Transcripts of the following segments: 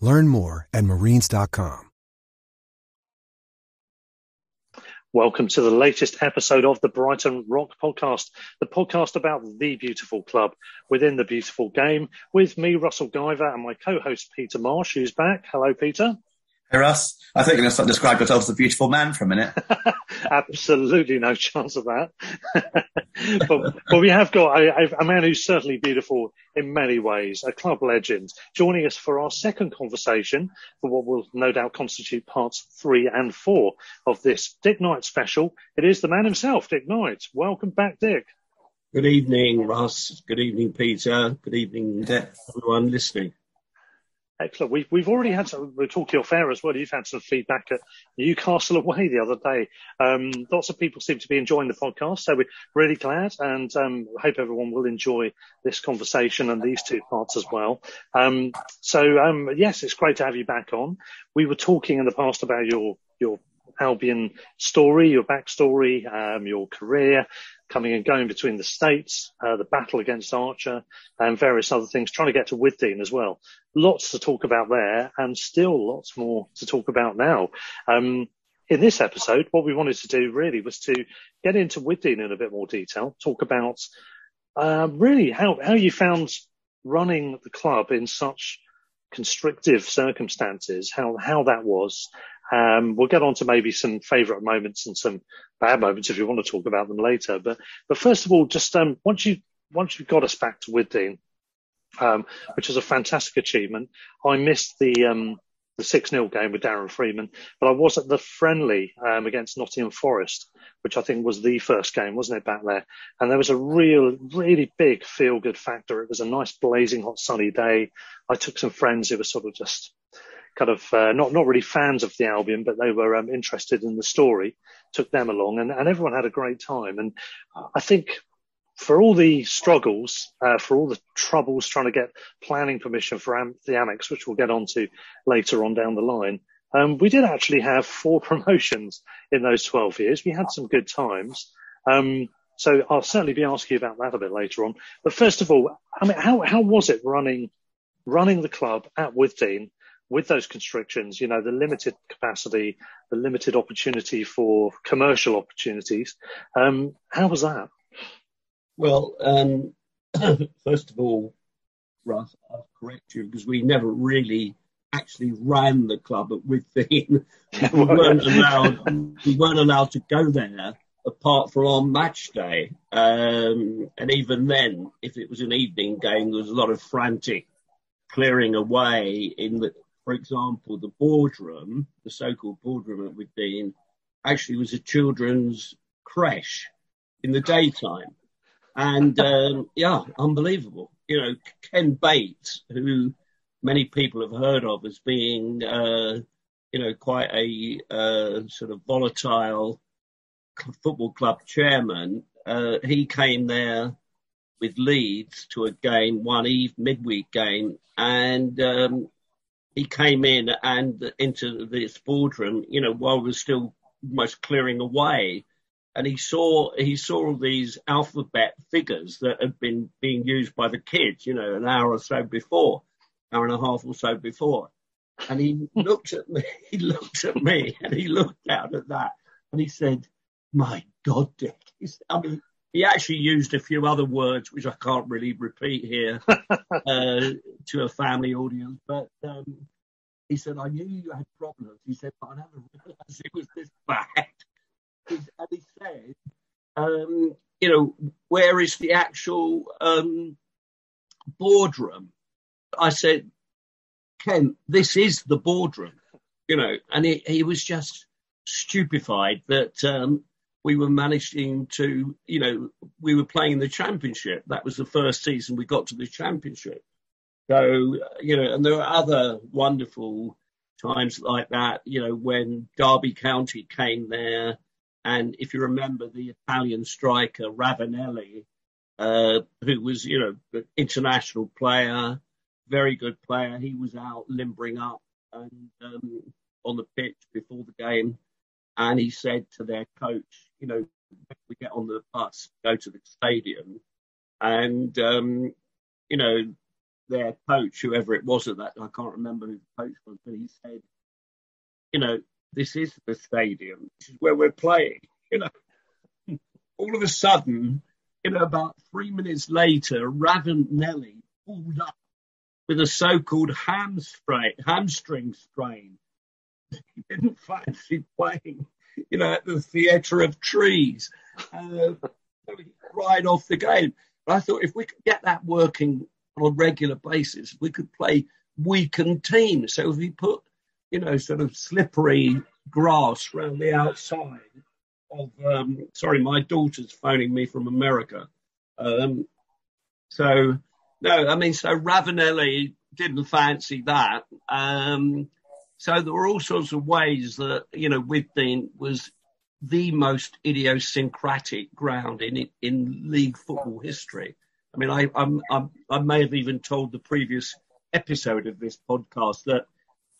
Learn more at marines.com. Welcome to the latest episode of the Brighton Rock Podcast, the podcast about the beautiful club within the beautiful game, with me, Russell Guyver, and my co host, Peter Marsh, who's back. Hello, Peter. Hey Russ, I think you're going to describe yourself as a beautiful man for a minute. Absolutely no chance of that. but, but, we have got a, a, man who's certainly beautiful in many ways, a club legend, joining us for our second conversation for what will no doubt constitute parts three and four of this Dick Knight special. It is the man himself, Dick Knight. Welcome back, Dick. Good evening, Russ. Good evening, Peter. Good evening, everyone listening. Excellent. We've, we've already had some, we're talking off air as well. You've had some feedback at Newcastle away the other day. Um, lots of people seem to be enjoying the podcast. So we're really glad and, um, hope everyone will enjoy this conversation and these two parts as well. Um, so, um, yes, it's great to have you back on. We were talking in the past about your, your Albion story, your backstory, um, your career, coming and going between the states, uh, the battle against Archer, and various other things, trying to get to Withdean as well. Lots to talk about there, and still lots more to talk about now. Um, in this episode, what we wanted to do really was to get into Withdean in a bit more detail, talk about uh, really how, how you found running the club in such constrictive circumstances, how, how that was, um, we'll get on to maybe some favourite moments and some bad moments if you want to talk about them later. But but first of all, just um, once you once you got us back to Withdean, um, which was a fantastic achievement. I missed the um, the six 0 game with Darren Freeman, but I was at the friendly um, against Nottingham Forest, which I think was the first game, wasn't it, back there? And there was a real, really big feel good factor. It was a nice blazing hot sunny day. I took some friends who were sort of just kind of uh, not not really fans of the Albion, but they were um, interested in the story. Took them along, and, and everyone had a great time. And I think for all the struggles, uh, for all the troubles trying to get planning permission for Am- the Amex, which we'll get onto later on down the line, um, we did actually have four promotions in those 12 years. We had some good times. Um, so I'll certainly be asking you about that a bit later on. But first of all, I mean, how, how was it running, running the club at Withdean with those constrictions, you know, the limited capacity, the limited opportunity for commercial opportunities. Um, how was that? Well, um, first of all, Russ, I'll correct you because we never really actually ran the club at Withdean. we weren't allowed. We weren't allowed to go there apart from on match day. Um, and even then, if it was an evening game, there was a lot of frantic clearing away in the for example, the boardroom, the so-called boardroom at Withdean, actually was a children's creche in the daytime. And um, yeah, unbelievable. You know, Ken Bates, who many people have heard of as being, uh, you know, quite a uh, sort of volatile football club chairman, uh, he came there with Leeds to a game, one eve midweek game, and um, he came in and into this boardroom, you know, while we're still almost clearing away. And he saw he saw all these alphabet figures that had been being used by the kids, you know, an hour or so before, hour and a half or so before. And he looked at me, he looked at me, and he looked out at that, and he said, "My God, Dick." I mean, he actually used a few other words which I can't really repeat here uh, to a family audience, but um, he said, I knew you had problems. He said, but I never realised it was this bad. And he said, um, you know, where is the actual um, boardroom? I said, Ken, this is the boardroom, you know, and he, he was just stupefied that um, we were managing to, you know, we were playing the championship. That was the first season we got to the championship. So, you know, and there are other wonderful times like that, you know, when Derby County came there. And if you remember the Italian striker Ravanelli, uh, who was, you know, an international player, very good player, he was out limbering up and um, on the pitch before the game. And he said to their coach, you know, we get on the bus, go to the stadium, and um, you know, their coach, whoever it was at that, I can't remember who the coach was, but he said, you know, this is the stadium, this is where we're playing. You know, all of a sudden, you know, about three minutes later, Ravanelli pulled up with a so-called hamstring, hamstring strain. He didn't fancy playing you know, at the theatre of trees. Uh, cried off the game. But I thought if we could get that working on a regular basis, we could play weakened teams. So if we put, you know, sort of slippery grass around the outside of, um, sorry, my daughter's phoning me from America. Um, so, no, I mean, so Ravanelli didn't fancy that. Um, so there were all sorts of ways that, you know, Withdean was the most idiosyncratic ground in in league football history. I mean, I I'm, I'm, i may have even told the previous episode of this podcast that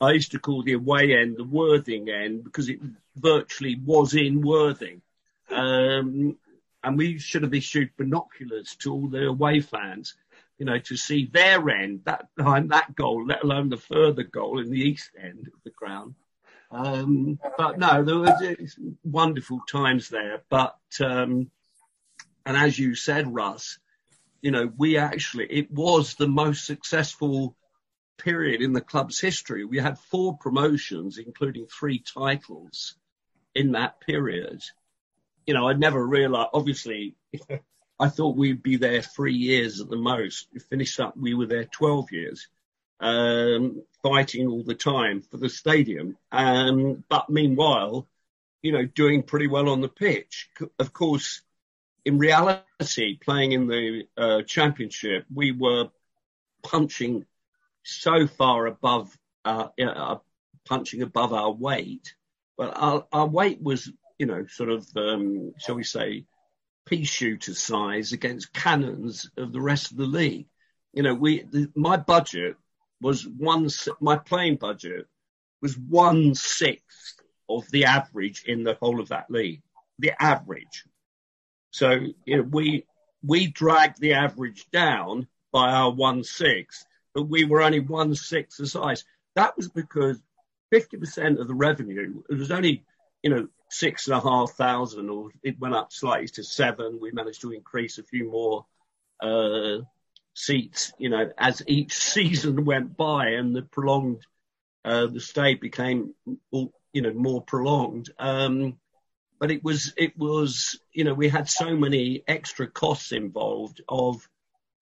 I used to call the away end the Worthing end because it virtually was in Worthing. Um, and we should have issued binoculars to all the away fans you know, to see their end that behind that goal, let alone the further goal in the east end of the ground. Um, but no, there was wonderful times there. But um, and as you said, Russ, you know, we actually it was the most successful period in the club's history. We had four promotions, including three titles in that period. You know, I'd never realized. Obviously, I thought we'd be there three years at the most. We finished up, we were there 12 years, um, fighting all the time for the stadium. Um, but meanwhile, you know, doing pretty well on the pitch. Of course, in reality, playing in the uh, championship, we were punching so far above, uh, uh, punching above our weight. But our, our weight was, you know, sort of, um, shall we say, pea shooter size against cannons of the rest of the league. You know, we the, my budget was one. My playing budget was one sixth of the average in the whole of that league. The average. So you know, we we dragged the average down by our one sixth, but we were only one sixth the size. That was because 50% of the revenue, it was only, you know, six and a half thousand, or it went up slightly to seven. We managed to increase a few more uh, seats, you know, as each season went by and the prolonged, uh, the stay became, you know, more prolonged. Um, but it was, it was, you know, we had so many extra costs involved of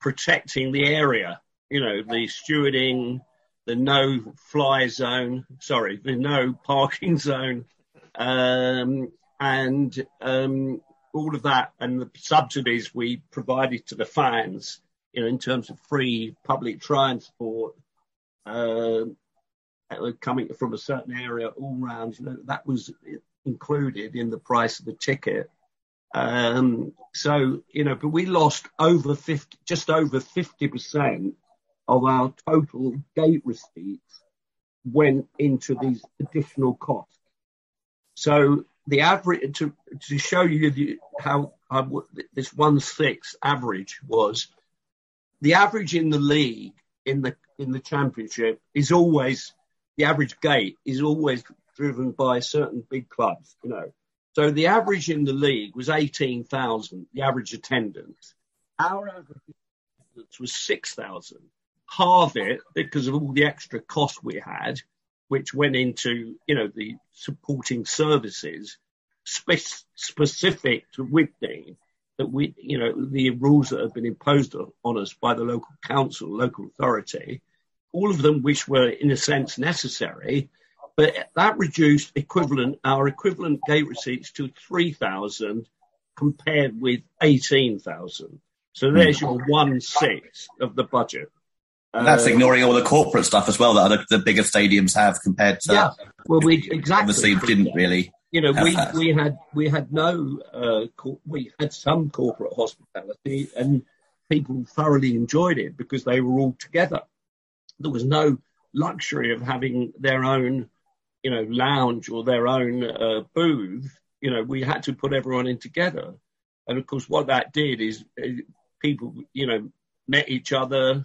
protecting the area, you know, the stewarding, the no fly zone, sorry, the no parking zone, um, and um, all of that and the subsidies we provided to the fans, you know, in terms of free public transport, uh, coming from a certain area all round, you know, that was included in the price of the ticket. Um, so, you know, but we lost over 50, just over 50% of our total gate receipts went into these additional costs. So the average to to show you the, how this one six average was, the average in the league in the in the championship is always the average gate is always driven by certain big clubs, you know. So the average in the league was 18,000, the average attendance. Our average attendance was 6,000. Halve it because of all the extra costs we had, which went into, you know, the supporting services spe- specific to Withdean that we, you know, the rules that have been imposed on us by the local council, local authority, all of them which were in a sense necessary, but that reduced equivalent, our equivalent gate receipts to 3,000 compared with 18,000. So there's your one sixth of the budget. And that's ignoring all the corporate stuff as well that other, the bigger stadiums have compared to. Yeah, well, we exactly obviously didn't really. You know, we, that. we had we had no uh, cor- we had some corporate hospitality, and people thoroughly enjoyed it because they were all together. There was no luxury of having their own, you know, lounge or their own uh, booth. You know, we had to put everyone in together, and of course, what that did is uh, people, you know, met each other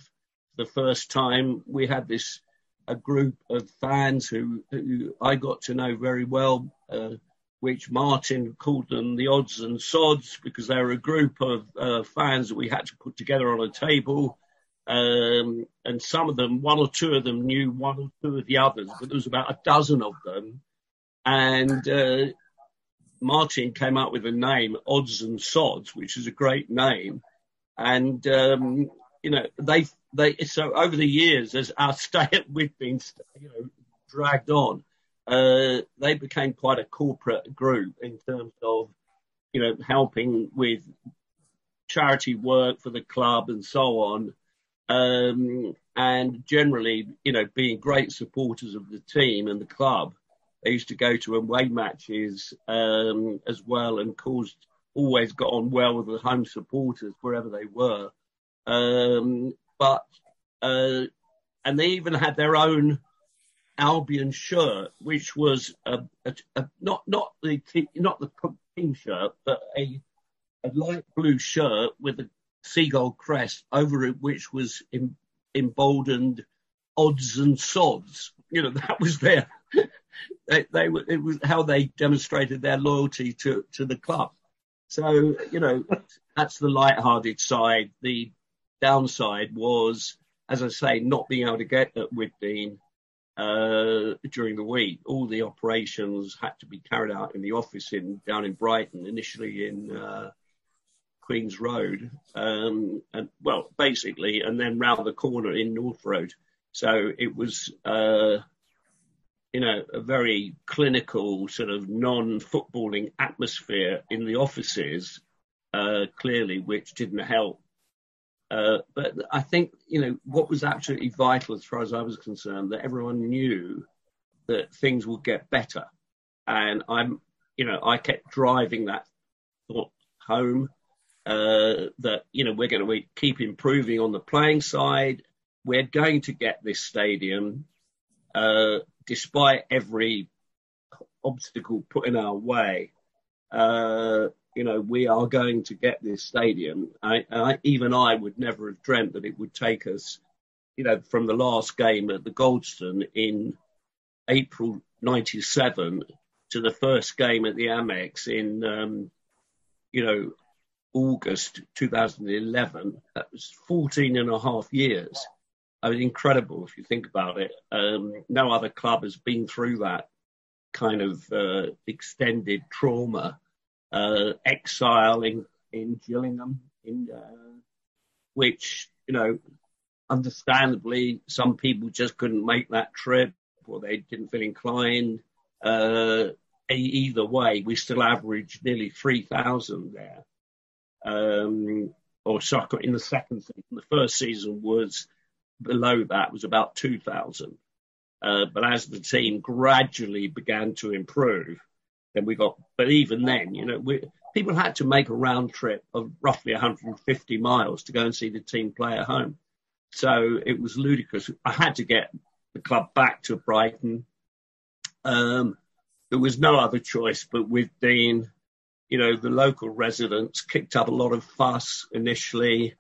the first time. We had this a group of fans who, who I got to know very well, uh, which Martin called them the odds and sods because they were a group of uh, fans that we had to put together on a table. Um, and some of them, one or two of them knew one or two of the others, but there was about a dozen of them. And uh, Martin came up with a name, Odds and Sods, which is a great name. And um, you know, they they so over the years as our stay we've been you know dragged on, uh, they became quite a corporate group in terms of you know helping with charity work for the club and so on. Um, and generally, you know, being great supporters of the team and the club, they used to go to away matches um, as well, and caused always got on well with the home supporters wherever they were. Um, but uh, and they even had their own Albion shirt, which was a, a, a, not not the not the team shirt, but a a light blue shirt with a seagull crest over it, which was em, emboldened odds and sods. You know that was their they, they it was how they demonstrated their loyalty to to the club. So you know that's the light-hearted side. The downside was, as I say, not being able to get at Withdean uh, during the week. All the operations had to be carried out in the office in down in Brighton, initially in uh, Queen's Road, um, and well, basically, and then round the corner in North Road. So it was, uh, you know, a very clinical sort of non-footballing atmosphere in the offices, uh, clearly, which didn't help uh, but I think, you know, what was absolutely vital as far as I was concerned, that everyone knew that things would get better. And I'm, you know, I kept driving that thought home uh, that, you know, we're going to keep improving on the playing side. We're going to get this stadium, uh, despite every obstacle put in our way. You know, we are going to get this stadium. I, I, even I would never have dreamt that it would take us, you know, from the last game at the Goldstone in April 97 to the first game at the Amex in, um, you know, August 2011. That was 14 and a half years. I mean, incredible if you think about it. Um, no other club has been through that kind of uh, extended trauma uh, exile in, in Gillingham, in, uh, which, you know, understandably, some people just couldn't make that trip or they didn't feel inclined. Uh, either way, we still averaged nearly 3,000 there. Um, or soccer in the second season. The first season was below that, was about 2,000. Uh, but as the team gradually began to improve, then we got, but even then, you know, we, people had to make a round trip of roughly 150 miles to go and see the team play at home. So it was ludicrous. I had to get the club back to Brighton. Um, there was no other choice, but with Dean, you know, the local residents kicked up a lot of fuss initially.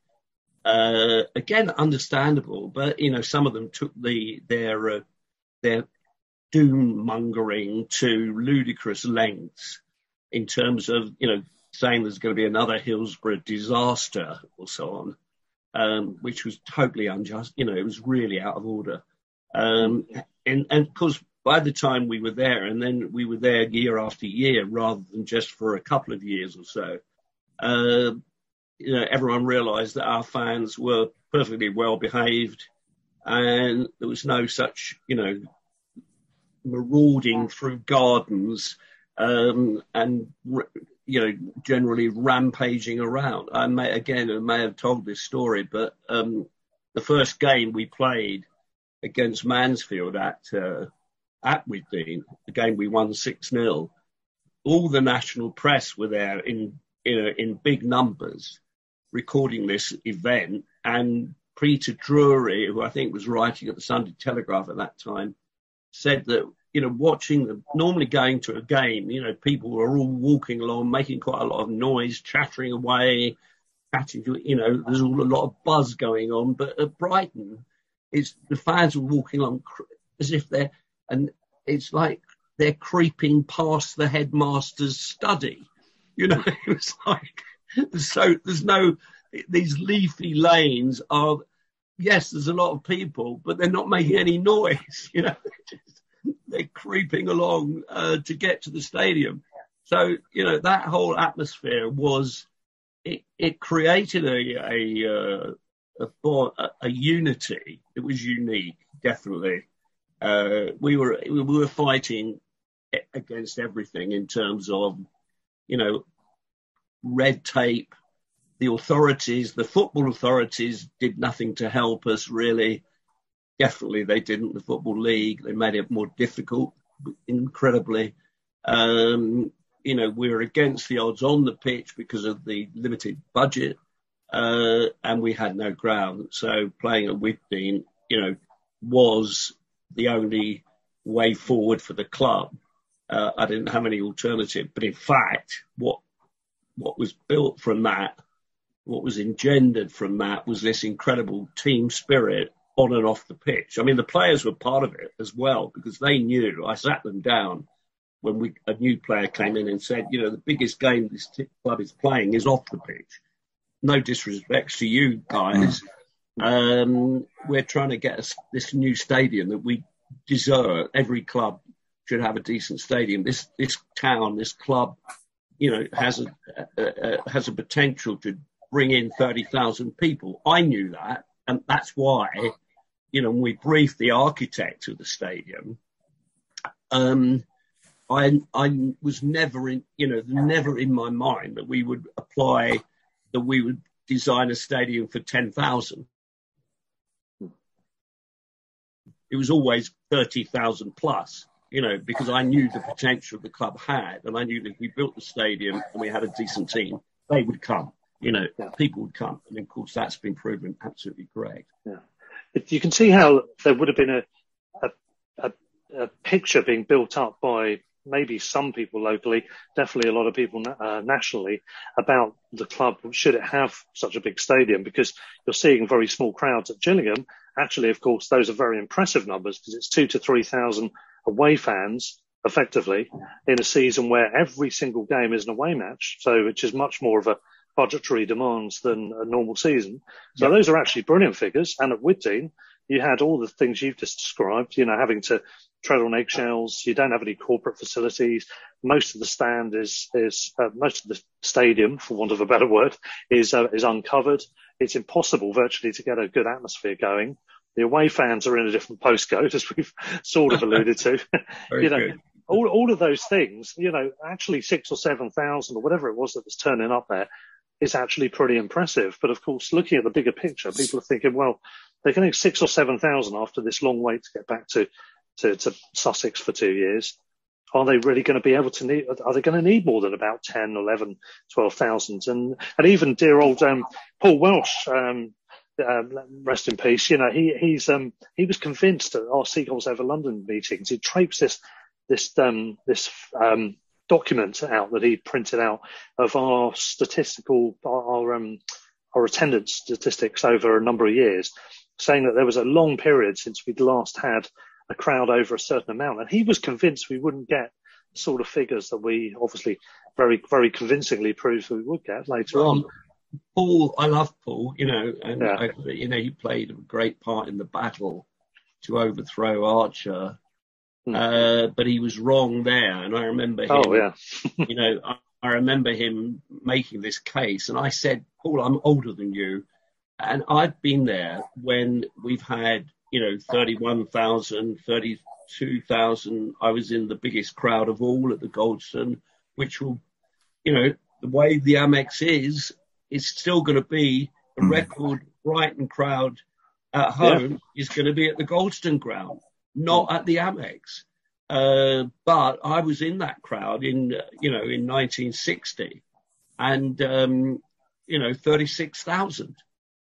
Uh, again, understandable, but you know, some of them took the their uh, their doom mongering to ludicrous lengths in terms of you know saying there's going to be another Hillsborough disaster or so on, um, which was totally unjust. You know, it was really out of order. Um, and, and of course, by the time we were there, and then we were there year after year rather than just for a couple of years or so, uh, you know, everyone realized that our fans were perfectly well behaved and there was no such, you know, marauding through gardens um, and you know generally rampaging around. I may again I may have told this story, but um, the first game we played against Mansfield at uh, at Withdean, the game we won six 0 All the national press were there in in, in big numbers recording this event, and Peter Drury, who I think was writing at the Sunday Telegraph at that time, said that you know, watching them, normally going to a game, you know, people are all walking along, making quite a lot of noise, chattering away, chatting to, you know, there's all a lot of buzz going on. But at Brighton, it's the fans are walking along as if they're, and it's like they're creeping past the headmaster's study. You know, it's like, so there's no, these leafy lanes are, yes, there's a lot of people, but they're not making any noise, you know they're creeping along uh, to get to the stadium. So you know that whole atmosphere was it, it created a a, uh, a, a unity. It was unique, definitely. Uh, we were we were fighting against everything in terms of you know red tape. The authorities, the football authorities, did nothing to help us really. Definitely, they didn't. The Football League, they made it more difficult, incredibly. Um, you know, we were against the odds on the pitch because of the limited budget, uh, and we had no ground. So playing at Withdean, you know, was the only way forward for the club. Uh, I didn't have any alternative, but in fact, what what was built from that, what was engendered from that, was this incredible team spirit on and off the pitch. I mean, the players were part of it as well because they knew. I sat them down when we, a new player came in and said, you know, the biggest game this club is playing is off the pitch. No disrespect to you guys. Um, we're trying to get us this new stadium that we deserve. Every club should have a decent stadium. This this town, this club, you know, has a, a, a has a potential to bring in thirty thousand people. I knew that, and that's why you know, when we briefed the architect of the stadium, um, I, I was never in, you know, never in my mind that we would apply, that we would design a stadium for 10,000. It was always 30,000 plus, you know, because I knew the potential the club had. And I knew that if we built the stadium and we had a decent team, they would come, you know, yeah. people would come. And of course, that's been proven absolutely correct. Yeah you can see how there would have been a, a, a, a picture being built up by maybe some people locally, definitely a lot of people uh, nationally about the club. Should it have such a big stadium? Because you're seeing very small crowds at Gillingham. Actually, of course, those are very impressive numbers because it's two to three thousand away fans effectively in a season where every single game is an away match. So, which is much more of a budgetary demands than a normal season. So those are actually brilliant figures. And at Withdean, you had all the things you've just described, you know, having to tread on eggshells. You don't have any corporate facilities. Most of the stand is, is, uh, most of the stadium, for want of a better word, is, uh, is uncovered. It's impossible virtually to get a good atmosphere going. The away fans are in a different postcode, as we've sort of alluded to. you know, good. all, all of those things, you know, actually six or seven thousand or whatever it was that was turning up there is actually pretty impressive. But of course, looking at the bigger picture, people are thinking, well, they're getting six or 7,000 after this long wait to get back to, to, to Sussex for two years. Are they really going to be able to need, are they going to need more than about 10, 11, 12,000? And, and even dear old, um, Paul Whelch, um, um, rest in peace. You know, he he's um, he was convinced at our Seagulls over London meetings. He traipsed this this um, this um, document out that he printed out of our statistical our um, our attendance statistics over a number of years, saying that there was a long period since we'd last had a crowd over a certain amount, and he was convinced we wouldn't get the sort of figures that we obviously very very convincingly proved we would get later well, on. Paul, I love Paul, you know, and yeah. I, you know he played a great part in the battle to overthrow Archer, mm. uh, but he was wrong there. And I remember him, oh, yeah. you know, I, I remember him making this case, and I said, Paul, I'm older than you, and I've been there when we've had, you know, 31,000, 32,000. I was in the biggest crowd of all at the Goldstone, which will, you know, the way the Amex is, is still going to be a hmm. record Brighton crowd at home yeah. is going to be at the Goldstone ground, not at the Amex. Uh, but I was in that crowd in, you know, in 1960 and, um, you know, 36,000.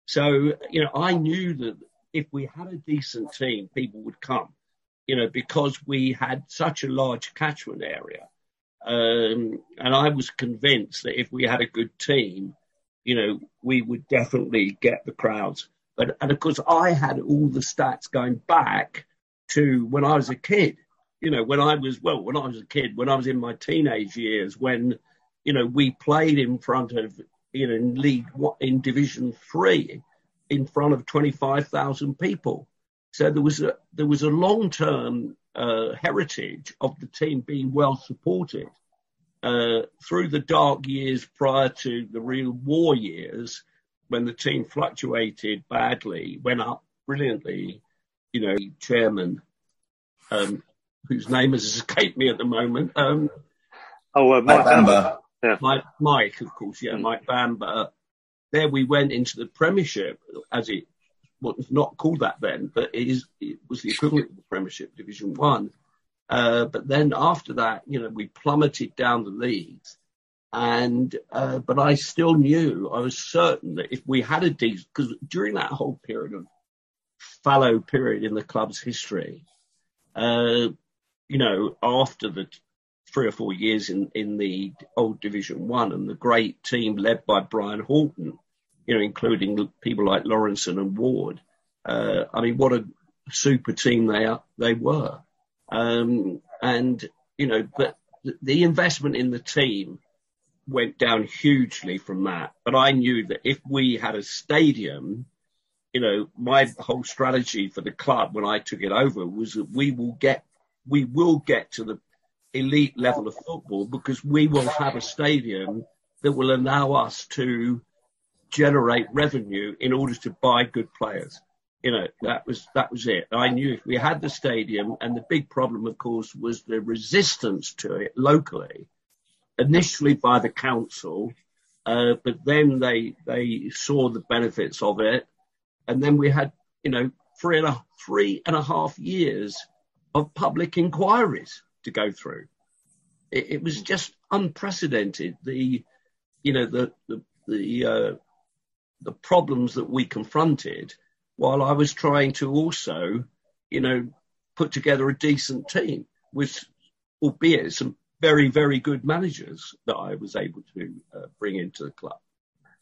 So, you know, I knew that if we had a decent team, people would come, you know, because we had such a large catchment area. Um, and I was convinced that if we had a good team, you know, we would definitely get the crowds. But, and of course, I had all the stats going back to when I was a kid. You know, when I was, well, when I was a kid, when I was in my teenage years, when, you know, we played in front of, you know, in League, in Division Three, in front of 25,000 people. So there was a, there was a long term uh, heritage of the team being well supported. Uh, through the dark years prior to the real war years, when the team fluctuated badly, went up brilliantly, you know, chairman, um, whose name has escaped me at the moment. Um, oh, uh, Mike, Bamber. Yeah. Mike, Mike, of course, yeah, mm. Mike Bamber. There we went into the Premiership, as it was not called that then, but it, is, it was the equivalent of the Premiership, Division One. Uh, but then after that, you know, we plummeted down the leagues. And, uh, but I still knew, I was certain that if we had a decent, because during that whole period of fallow period in the club's history, uh, you know, after the three or four years in, in the old Division One and the great team led by Brian Horton, you know, including people like Lawrenson and Ward. Uh, I mean, what a super team they are, they were. Um, and, you know, but the investment in the team went down hugely from that. But I knew that if we had a stadium, you know, my whole strategy for the club when I took it over was that we will get, we will get to the elite level of football because we will have a stadium that will allow us to generate revenue in order to buy good players you know, that was that was it. I knew if we had the stadium, and the big problem, of course, was the resistance to it locally, initially by the council, uh, but then they they saw the benefits of it, and then we had, you know, three and a three and a half years of public inquiries to go through. It, it was just unprecedented. The, you know, the the the uh, the problems that we confronted while I was trying to also, you know, put together a decent team with, albeit some very, very good managers that I was able to uh, bring into the club.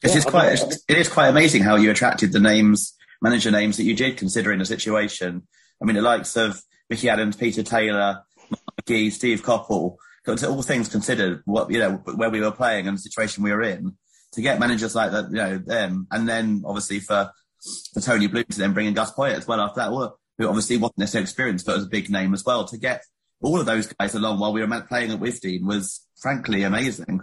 It's yeah, quite, it is quite amazing how you attracted the names, manager names that you did, considering the situation. I mean, the likes of Micky Adams, Peter Taylor, McGhee, Steve Coppell, all things considered, what, you know, where we were playing and the situation we were in, to get managers like that, you know, them, and then obviously for for Tony Bloom to then bring in Gus Poyet as well after that, who obviously wasn't necessarily experienced, but was a big name as well. To get all of those guys along while we were playing at Withdean was frankly amazing.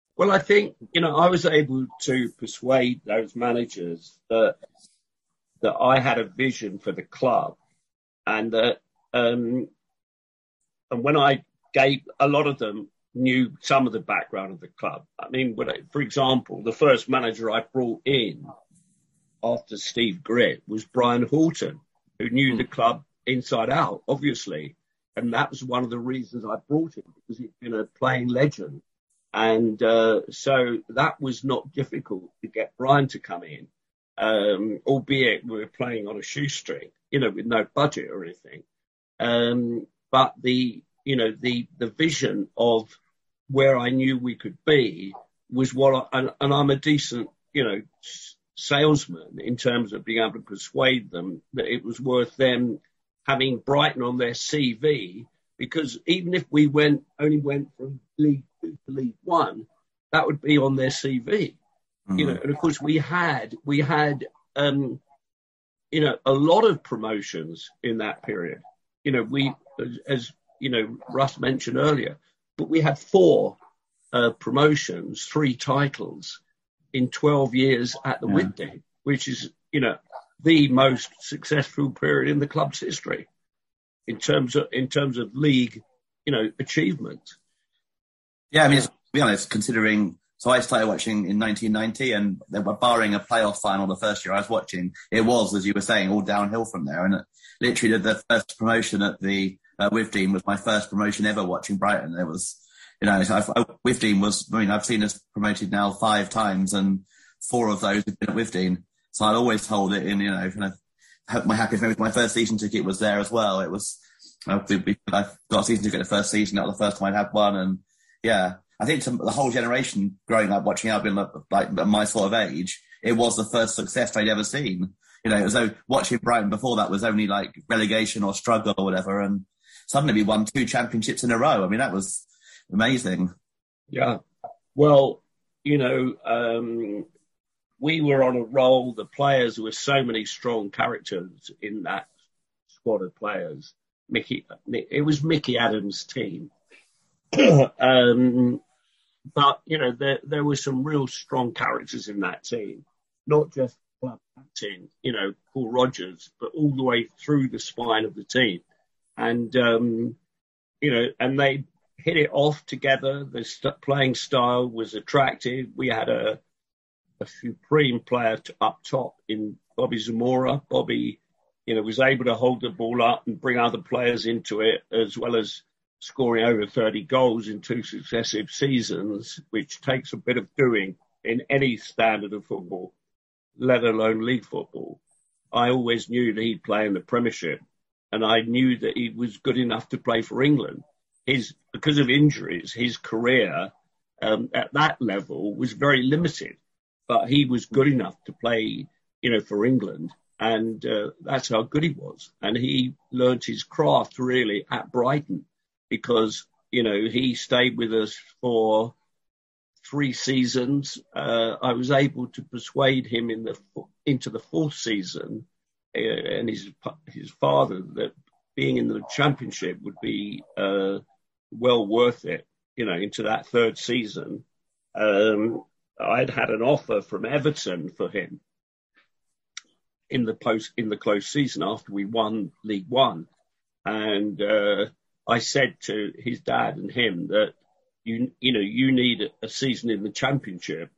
Well, I think you know I was able to persuade those managers that that I had a vision for the club, and that um, and when I gave a lot of them knew some of the background of the club. I mean, for example, the first manager I brought in after Steve Gritt was Brian Horton, who knew mm. the club inside out, obviously. And that was one of the reasons I brought him because he'd been a playing legend. And uh, so that was not difficult to get Brian to come in, um, albeit we were playing on a shoestring, you know, with no budget or anything. Um, but the, you know, the the vision of where I knew we could be was what, I, and, and I'm a decent, you know, salesman in terms of being able to persuade them that it was worth them having Brighton on their CV because even if we went only went from League to League One, that would be on their CV. Mm-hmm. You know, and of course we had we had um, you know a lot of promotions in that period. You know, we as, as you know Russ mentioned earlier, but we had four uh, promotions, three titles in 12 years at the yeah. which is you know the most successful period in the club's history in terms of in terms of league, you know, achievement. Yeah, I mean, to be honest, considering so I started watching in 1990, and barring a playoff final the first year I was watching. It was, as you were saying, all downhill from there, and literally the first promotion at the uh, Withdean was my first promotion ever watching Brighton. It was, you know, so I, Withdean was. I mean, I've seen us promoted now five times, and four of those have been at Withdean. So I'd always hold it in, you know, kind of my memory. My first season ticket was there as well. It was, I got a season ticket the first season. That was the first time I'd had one. And yeah, I think to the whole generation growing up watching Albion, like my sort of age, it was the first success they'd ever seen. You know, it was though watching Brighton before that was only like relegation or struggle or whatever. And suddenly we won two championships in a row. I mean, that was amazing. Yeah. Well, you know, um, we were on a roll. The players were so many strong characters in that squad of players. Micky, it was Micky Adams' team. um, but you know, there there were some real strong characters in that team, not just club captain, you know, Paul Rogers, but all the way through the spine of the team, and um, you know, and they hit it off together. The st- playing style was attractive. We had a a supreme player to, up top in Bobby Zamora. Bobby, you know, was able to hold the ball up and bring other players into it, as well as scoring over 30 goals in two successive seasons, which takes a bit of doing in any standard of football, let alone league football. I always knew that he'd play in the Premiership, and I knew that he was good enough to play for England. His because of injuries, his career um, at that level was very limited but he was good enough to play, you know, for England. And uh, that's how good he was. And he learnt his craft really at Brighton because, you know, he stayed with us for three seasons. Uh, I was able to persuade him in the into the fourth season, uh, and his his father that being in the championship would be uh, well worth it. You know, into that third season, um, I'd had an offer from Everton for him in the post in the close season after we won League One, and uh, I said to his dad and him that you you know you need a season in the Championship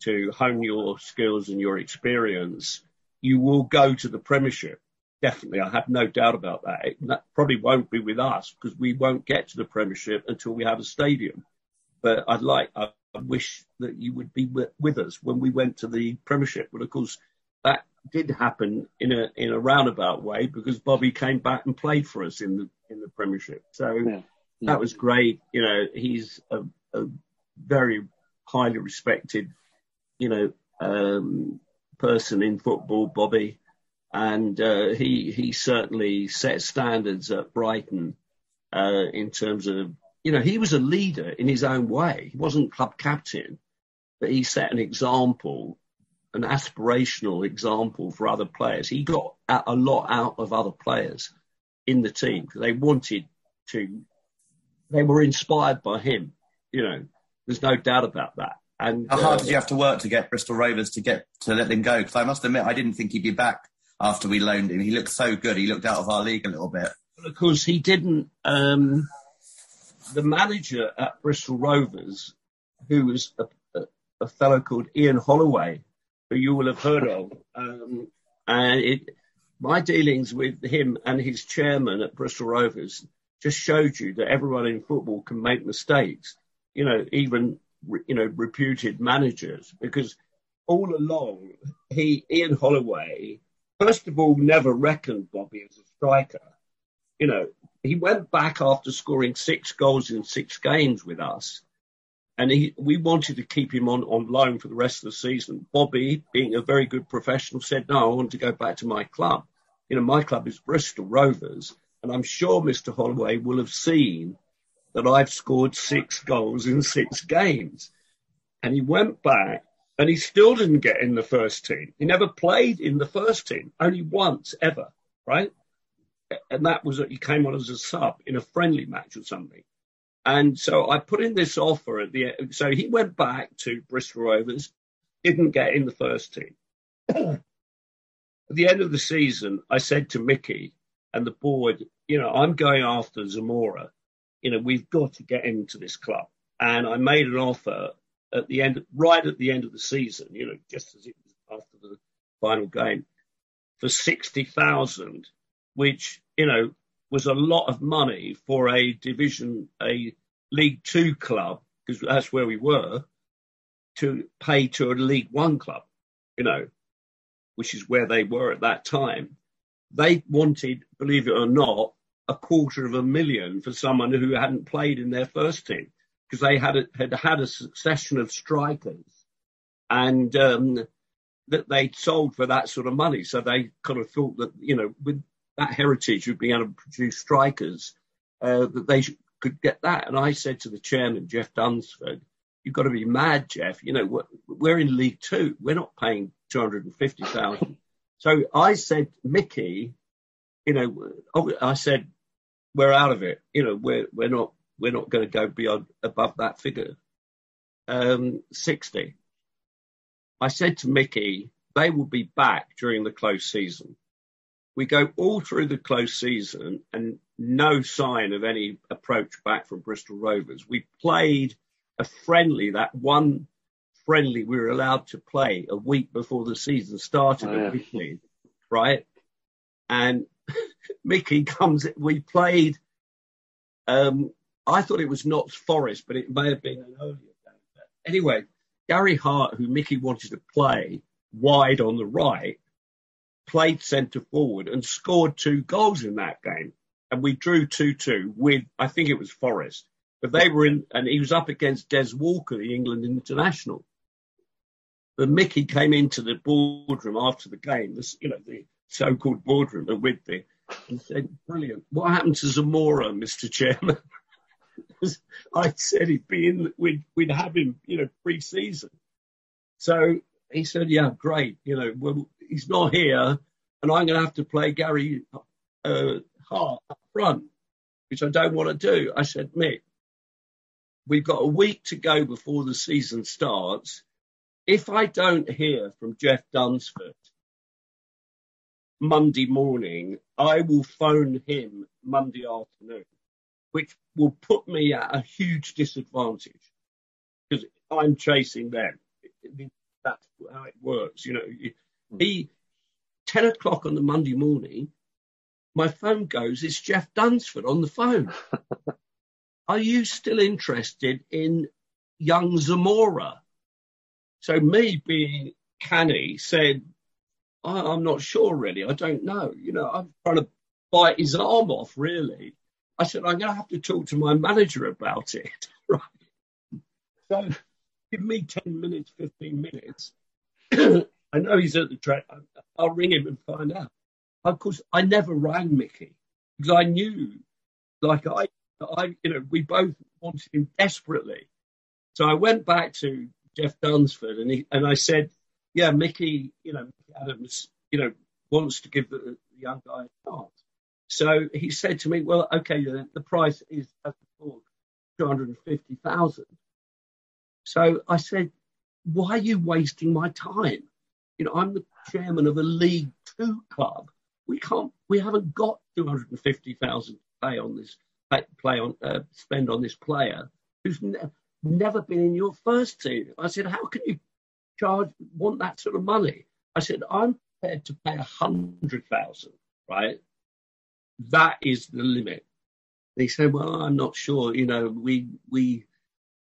to hone your skills and your experience. You will go to the Premiership. Definitely, I have no doubt about that. It that probably won't be with us because we won't get to the Premiership until we have a stadium. But I'd like, I wish that you would be with, with us when we went to the Premiership. But of course, that did happen in a in a roundabout way because Bobby came back and played for us in the in the Premiership. So yeah. Yeah. that was great. You know, he's a, a very highly respected, you know, um, person in football, Bobby, and uh, he he certainly set standards at Brighton uh, in terms of you know, he was a leader in his own way. He wasn't club captain, but he set an example, an aspirational example for other players. He got a lot out of other players in the team because they wanted to, they were inspired by him, you know, There's no doubt about that. And how hard uh, did you have to work to get Bristol Rovers to get to let him go? Because I must admit, I didn't think he'd be back after we loaned him. He looked so good. He looked out of our league a little bit. Of course, he didn't. Um, the manager at Bristol Rovers, who was a, a, a, fellow called Ian Holloway, who you will have heard of, um, and it, my dealings with him and his chairman at Bristol Rovers just showed you that everyone in football can make mistakes. You know, even you know reputed managers, because all along he Ian Holloway, first of all, never reckoned Bobby as a striker. You know, he went back after scoring six goals in six games with us. And he, we wanted to keep him on, on loan for the rest of the season. Bobby, being a very good professional, said, no, I want to go back to my club. You know, my club is Bristol Rovers. And I'm sure Mr. Holloway will have seen that I've scored six goals in six games. And he went back and he still didn't get in the first team. He never played in the first team, only once ever, right? And that was that he came on as a sub in a friendly match or something. And so I put in this offer at the end. So he went back to Bristol Rovers, didn't get in the first team. at the end of the season, I said to Micky and the board, you know, I'm going after Zamora. You know, we've got to get into this club. And I made an offer at the end, right at the end of the season, you know, just as it was after the final game, for 60,000, which, you know, was a lot of money for a division, a League Two club, because that's where we were, to pay to a League One club, you know, which is where they were at that time. They wanted, believe it or not, a quarter of a million for someone who hadn't played in their first team because they had a, had had a succession of strikers and um, that they'd sold for that sort of money. So they kind of thought that, you know, with that heritage of being able to produce strikers, uh, that they could get that. And I said to the chairman, Jeff Dunsford, you've got to be mad, Jeff. You know, we're, we're in League Two. We're not paying 250,000. so I said, Micky, you know, oh, I said, we're out of it. You know, we're, we're not, we're not going to go beyond above that figure. Um, 60. I said to Micky, they will be back during the close season we go all through the close season and no sign of any approach back from Bristol Rovers. We played a friendly, that one friendly we were allowed to play a week before the season started oh, yeah. right? And Micky comes, we played, um, I thought it was Notts Forest, but it may have been an earlier game. Anyway, Gary Hart, who Micky wanted to play wide on the right, played centre forward and scored two goals in that game. And we drew 2-2 with, I think it was Forest. But they were in, and he was up against Des Walker, the England international. But Micky came into the boardroom after the game, this, you know, the so-called boardroom at Withdean, and said, brilliant. What happened to Zamora, Mr. Chairman? I said he'd be in, we'd, we'd have him, you know, pre-season. So he said, yeah, great. You know, well, he's not here, and I'm going to have to play Gary uh, Hart up front, which I don't want to do. I said, Mick, we've got a week to go before the season starts. If I don't hear from Jeff Dunsford Monday morning, I will phone him Monday afternoon, which will put me at a huge disadvantage because I'm chasing them. That's how it works. You know, he, 10 o'clock on the Monday morning, my phone goes, it's Jeff Dunsford on the phone. Are you still interested in young Zamora? So me being canny said, I'm not sure really. I don't know. You know, I'm trying to bite his arm off really. I said, I'm going to have to talk to my manager about it. right. So give me 10 minutes, 15 minutes. I know he's at the track. I'll ring him and find out. Of course, I never rang Micky because I knew, like I, I, you know, we both wanted him desperately. So I went back to Jeff Dunsford and he, and I said, yeah, Micky, you know, Adams, you know, wants to give the, the young guy a chance. So he said to me, well, okay, the, the price is, as before, 250,000. So I said, why are you wasting my time? You know, I'm the chairman of a League Two club. We can't, we haven't got 250,000 to pay on this, play on, uh, spend on this player who's ne- never been in your first team. I said, how can you charge, want that sort of money? I said, I'm prepared to pay a hundred thousand, right? That is the limit. And he said, well, I'm not sure, you know, we, we,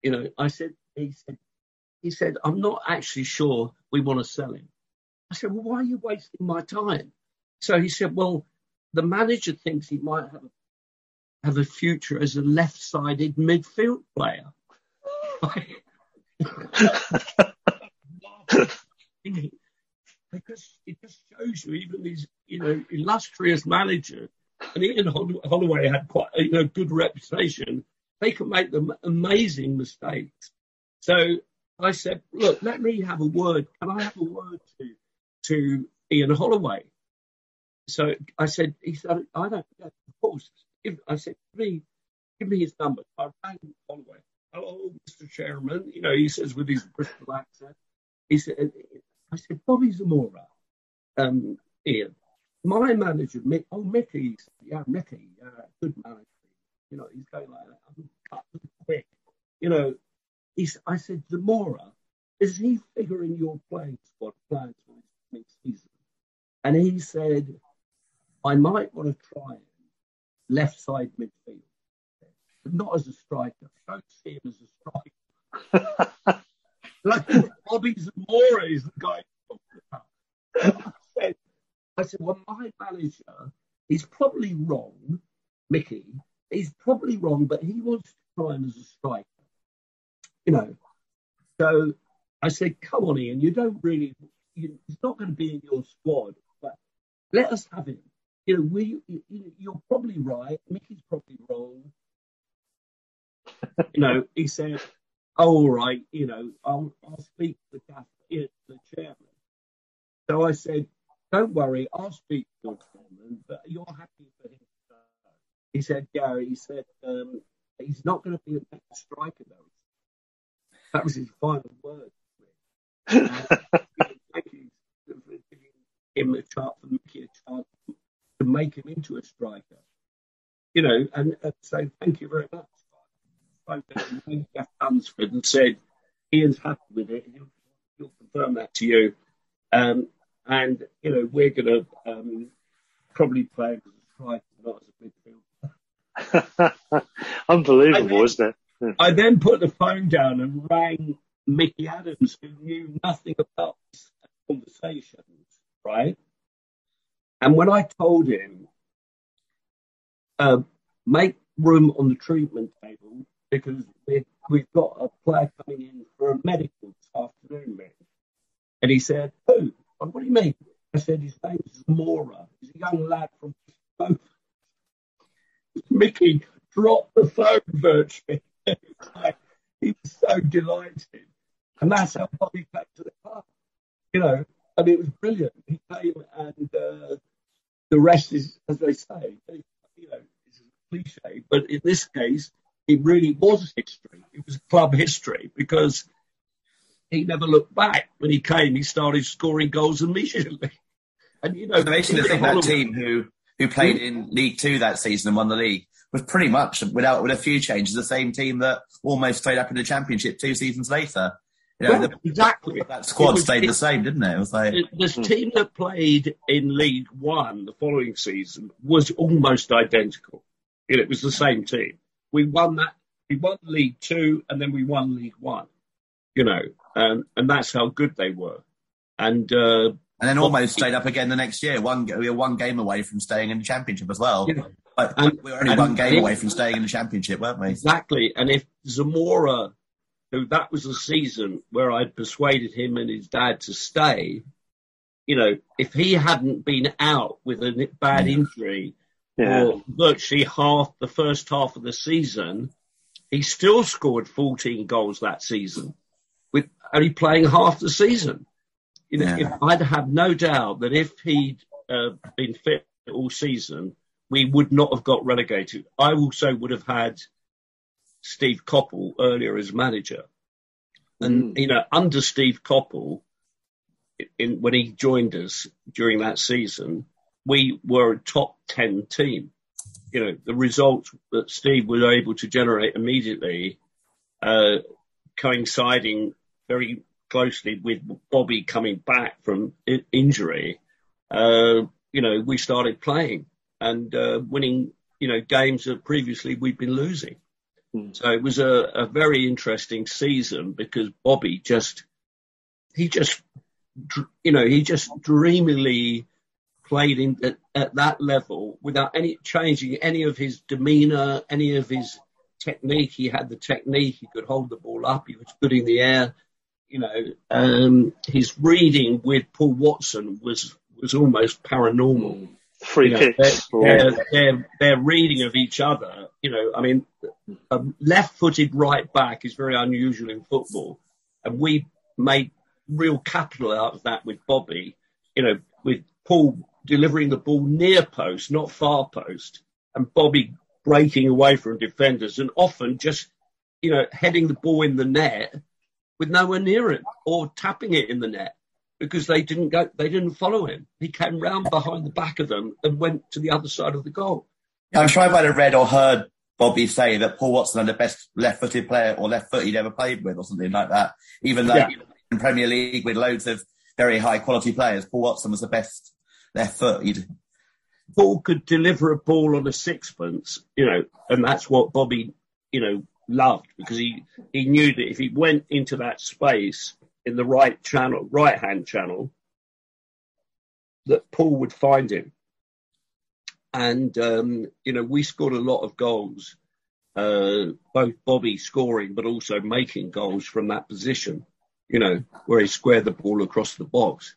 you know, I said, he said, he said, I'm not actually sure we want to sell him. I said, well, why are you wasting my time? So he said, well, the manager thinks he might have a, have a future as a left-sided midfield player. because it just shows you even these, you know, illustrious managers, and Ian Holloway had quite a you know, good reputation. They can make them amazing mistakes. So I said, look, let me have a word. Can I have a word to to Ian Holloway? So I said, he said, I don't, course. If, I said, give me, give me his number. I rang Holloway. Hello, Mr. Chairman. You know, he says with his Bristol accent. He said, I said, Bobby Zamora, um, Ian, my manager, Mick, oh, Micky, yeah, Micky, uh, good manager. You know, he's going like that. I'm quick. You know, he's, I said, Zamora, is he figuring your playing squad plans season? And he said, I might want to try left side midfield, but not as a striker. I don't see him as a striker. like Bobby Zamora is the guy. I said, I said, well, my manager, he's probably wrong, Micky. He's probably wrong, but he wants to try him as a striker. You know, so I said, come on, Ian, you don't really, he's not going to be in your squad, but let us have him. You know, we, you, you're probably right. Micky's probably wrong. you know, he said, oh, all right, you know, I'll, I'll speak to the, the chairman. So I said, don't worry, I'll speak to your chairman, but you're happy for him. He said, Gary, he said, um, he's not going to be a better striker, though. That was his final word. him a chance, for Micky a chance to make him into a striker. You know, and, and so thank you very much to Jeff Dunsford and said Ian's happy with it. He'll, he'll confirm that to you. Um, and, you know, we're going to um, probably play as a striker, not as a midfielder. Unbelievable, then, isn't it? Yeah. I then put the phone down and rang Micky Adams, who knew nothing about conversations, right? And when I told him, uh, make room on the treatment table because we, we've got a player coming in for a medical this afternoon, mate. And he said, Who? What do you mean? I said, His name's Mora. He's a young lad from Micky dropped the phone virtually. he was so delighted. And that's how Bobby came to the club. You know, I mean, it was brilliant. He came and uh, the rest is, as they say, you know, it's a cliche, but in this case, it really was history. It was club history because he never looked back. When he came, he started scoring goals immediately. And you know, it's amazing to think that team who who played in League Two that season and won the league was pretty much without with a few changes the same team that almost stayed up in the Championship two seasons later. You know, the, exactly. That squad was, stayed it, the same, didn't it? It was like this team that played in League One the following season was almost identical. You know, it was the same team we won that. We won League Two, and then we won League One. You know, um, and that's how good they were. And uh, and then almost stayed up again the next year. One we were one game away from staying in the championship as well. Yeah. and, we were only one game if, away from staying in the championship, weren't we? Exactly. And if Zamora, who that was the season where I'd persuaded him and his dad to stay, you know, if he hadn't been out with a bad injury yeah. for virtually half the first half of the season, he still scored 14 goals that season with only playing half the season. You know, yeah. I'd have no doubt that if he'd uh, been fit all season, we would not have got relegated. I also would have had Steve Coppell earlier as manager. And, mm. you know, under Steve Coppell, in, when he joined us during that season, we were a top 10 team. You know, the results that Steve was able to generate immediately, uh, coinciding very closely with Bobby coming back from injury, uh, you know, we started playing and uh, winning, you know, games that previously we'd been losing. Mm. So it was a, a very interesting season because Bobby just, he just, you know, he just dreamily played in at, at that level without any changing any of his demeanor, any of his technique. He had the technique. He could hold the ball up. He was good in the air. You know, um, his reading with Paul Watson was was almost paranormal. Free you know, their, their, their, reading of each other. You know, I mean, a left-footed right back is very unusual in football, and we made real capital out of that with Bobby. You know, with Paul delivering the ball near post, not far post, and Bobby breaking away from defenders and often just, you know, heading the ball in the net with nowhere near it or tapping it in the net because they didn't go, they didn't follow him. He came round behind the back of them and went to the other side of the goal. I'm sure I might have read or heard Bobby say that Paul Watson had the best left-footed player or left foot he'd ever played with or something like that. Even though yeah. in Premier League with loads of very high quality players, Paul Watson was the best left footed. Paul could deliver a ball on a sixpence, you know, and that's what Bobby, you know, loved because he, he knew that if he went into that space in the right channel, right hand channel, that Paul would find him. And, um, you know, we scored a lot of goals, uh, both Bobby scoring, but also making goals from that position, you know, where he squared the ball across the box.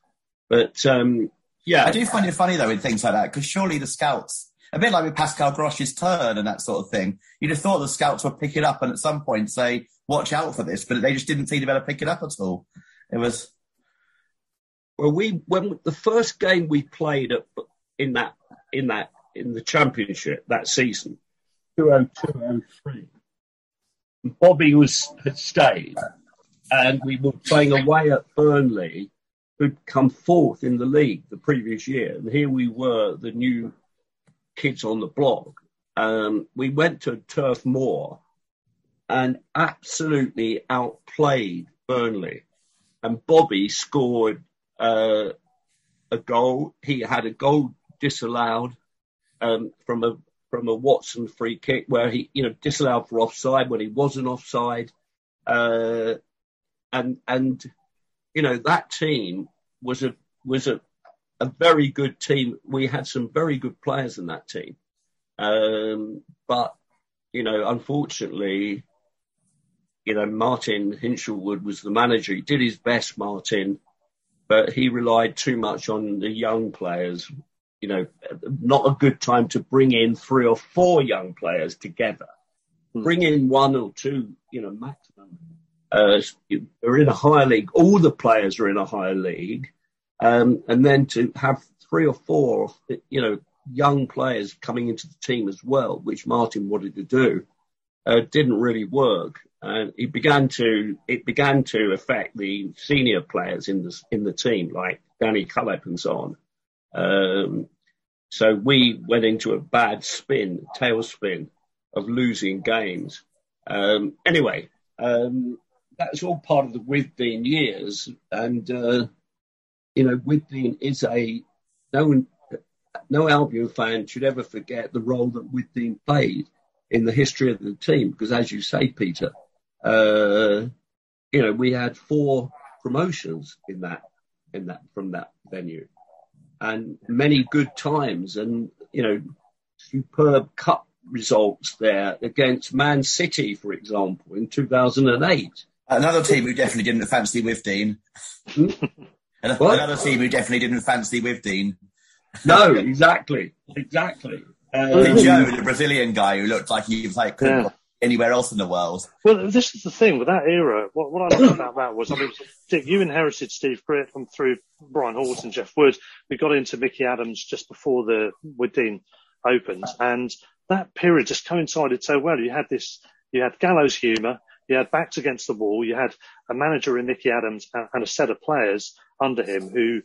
But, um, yeah. I do find it funny though in things like that because surely the scouts, a bit like with Pascal Gross's turn and that sort of thing, you'd have thought the scouts would pick it up and at some point say, watch out for this, but they just didn't seem to be able to pick it up at all. It was. Well, we when the first game we played at, in that in that in the championship that season, 2002 Bobby was had stayed, and we were playing away at Burnley, who'd come fourth in the league the previous year. And here we were, the new kids on the block. Um, we went to Turf Moor and absolutely outplayed Burnley. And Bobby scored uh, a goal. He had a goal disallowed um, from a from a Watson free kick where he, you know, disallowed for offside when he wasn't offside. Uh, and and you know, that team was a was a a very good team. We had some very good players in that team, um, but you know, unfortunately, you know, Martin Hinshelwood was the manager. He did his best, Martin, but he relied too much on the young players. You know, not a good time to bring in three or four young players together. Hmm. Bring in one or two, you know, maximum uh, are in a higher league. All the players are in a higher league. Um, and then to have three or four, you know, young players coming into the team as well, which Martin wanted to do, uh, didn't really work. And it began to, it began to affect the senior players in the, in the team, like Danny Cullip and so on. Um, so we went into a bad spin, tailspin of losing games. Um, anyway, um, that's all part of the Withdean years. And, uh, you know, Withdean is a, no one, no Albion fan should ever forget the role that Withdean played in the history of the team. Because as you say, Peter, uh, you know, we had four promotions in that, in that, from that venue and many good times and, you know, superb cup results there against Man City, for example, in 2008. Another team who definitely didn't fancy Withdean. Hmm? Another team who definitely didn't fancy Withdean. No, exactly, exactly. Uh, Joe, the Brazilian guy who looked like he was like yeah. Anywhere else in the world. Well, this is the thing with that era. What, what I loved about that was, I mean, Dick, you inherited Steve Gritt from through Brian Hort and Jeff Wood. We got into Micky Adams just before the Withdean opened, and that period just coincided so well. You had this, you had gallows humour, You had backs against the wall. You had a manager in Micky Adams and a set of players under him who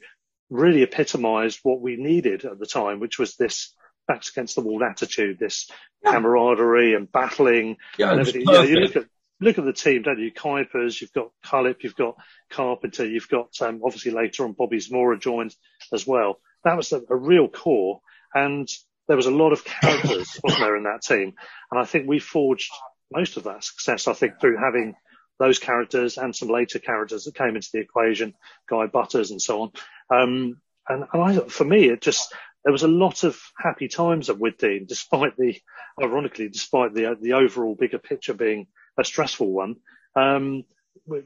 really epitomised what we needed at the time, which was this backs against the wall attitude, this camaraderie and battling yeah, and everything. Yeah, you look at look at the team, don't you? Kuipers, you've got Cullip, you've got Carpenter, you've got um, obviously later on Bobby Zamora joined as well. That was a, a real core, and there was a lot of characters, wasn't there, in that team? And I think we forged most of that success, I think, through having those characters and some later characters that came into the equation, Guy Butters and so on. Um, and, and I, for me, it just, there was a lot of happy times at Withdean, despite the, ironically, despite the, the overall bigger picture being a stressful one. Um,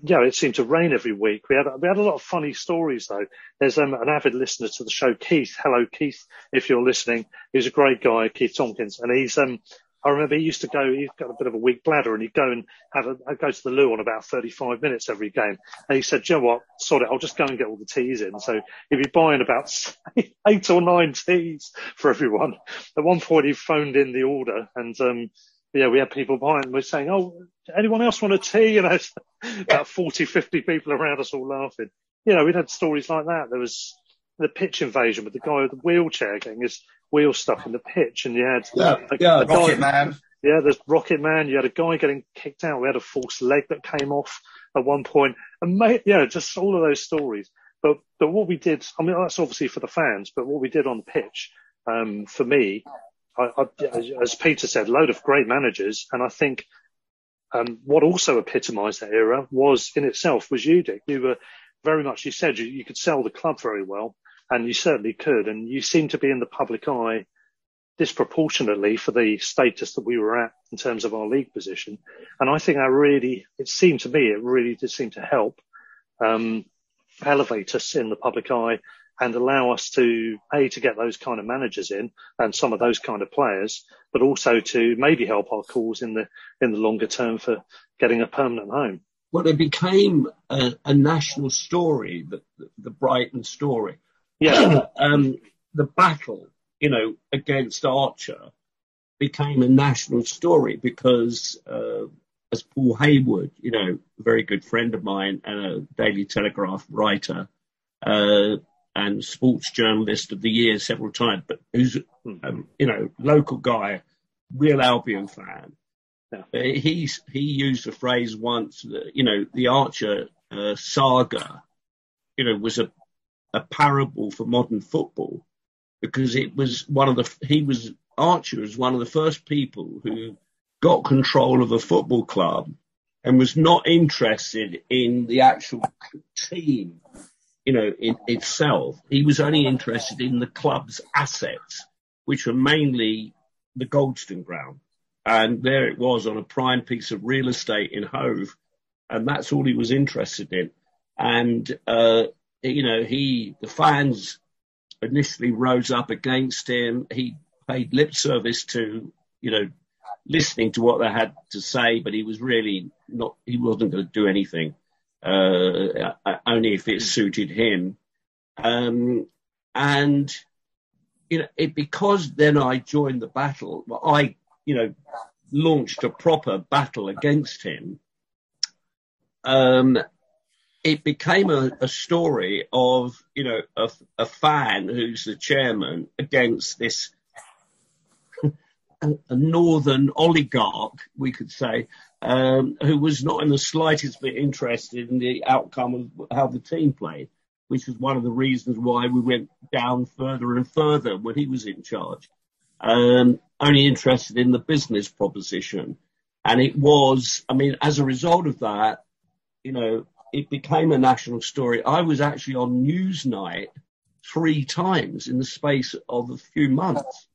yeah, it seemed to rain every week. We had we had a lot of funny stories though. There's um, an avid listener to the show, Keith. Hello, Keith, if you're listening. He's a great guy, Keith Tompkins, and he's um I remember he used to go, he's got a bit of a weak bladder and he'd go and have a, go to the loo on about 35 minutes every game. And he said, you know what, sort it, I'll just go and get all the teas in. So he'd be buying about eight or nine teas for everyone. At one point he phoned in the order and, um, yeah, we had people buying. We're saying, "Oh, anyone else want a tea?" You know, about 40, 50 people around us all laughing. You know, we'd had stories like that. There was the pitch invasion with the guy with the wheelchair getting his wheel stuck in the pitch, and you had yeah, a, yeah, a Rocket guy, Man. Yeah, there's Rocket Man. You had a guy getting kicked out. We had a false leg that came off at one point, and mate, yeah, just all of those stories. But but what we did, I mean, that's obviously for the fans, but what we did on the pitch, um, for me, I, I, as Peter said, load of great managers, and I think um, what also epitomised that era was in itself was you, Dick. You were very much, you said you, you could sell the club very well, and you certainly could. And you seem to be in the public eye disproportionately for the status that we were at in terms of our league position. And I think that really, it seemed to me, it really did seem to help um, elevate us in the public eye and allow us to a to get those kind of managers in and some of those kind of players, but also to maybe help our cause in the in the longer term for getting a permanent home. Well, it became a, a national story, the, the Brighton story. Yeah. um, the battle, you know, against Archer became a national story because, uh, as Paul Hayward, you know, a very good friend of mine and a Daily Telegraph writer, uh, and sports journalist of the year several times, but who's, um, you know, local guy, real Albion fan. Yeah. Uh, he's, he used the phrase once that, you know, the Archer uh, saga, you know, was a a parable for modern football because it was one of the he was Archer was one of the first people who got control of a football club and was not interested in the actual team, you know, in itself. He was only interested in the club's assets, which were mainly the Goldstone ground. And there it was on a prime piece of real estate in Hove. And that's all he was interested in. And, uh, you know, he, the fans initially rose up against him. He paid lip service to, you know, listening to what they had to say, but he was really not, he wasn't going to do anything, uh, only if it suited him. Um, and, you know, it, because then I joined the battle, I, you know, launched a proper battle against him. Um, it became a, a, story of, you know, a, a, fan who's the chairman against this a, northern oligarch, we could say, um, who was not in the slightest bit interested in the outcome of how the team played, which was one of the reasons why we went down further and further when he was in charge. Um, only interested in the business proposition. And it was, I mean, as a result of that, you know, it became a national story. I was actually on Newsnight three times in the space of a few months.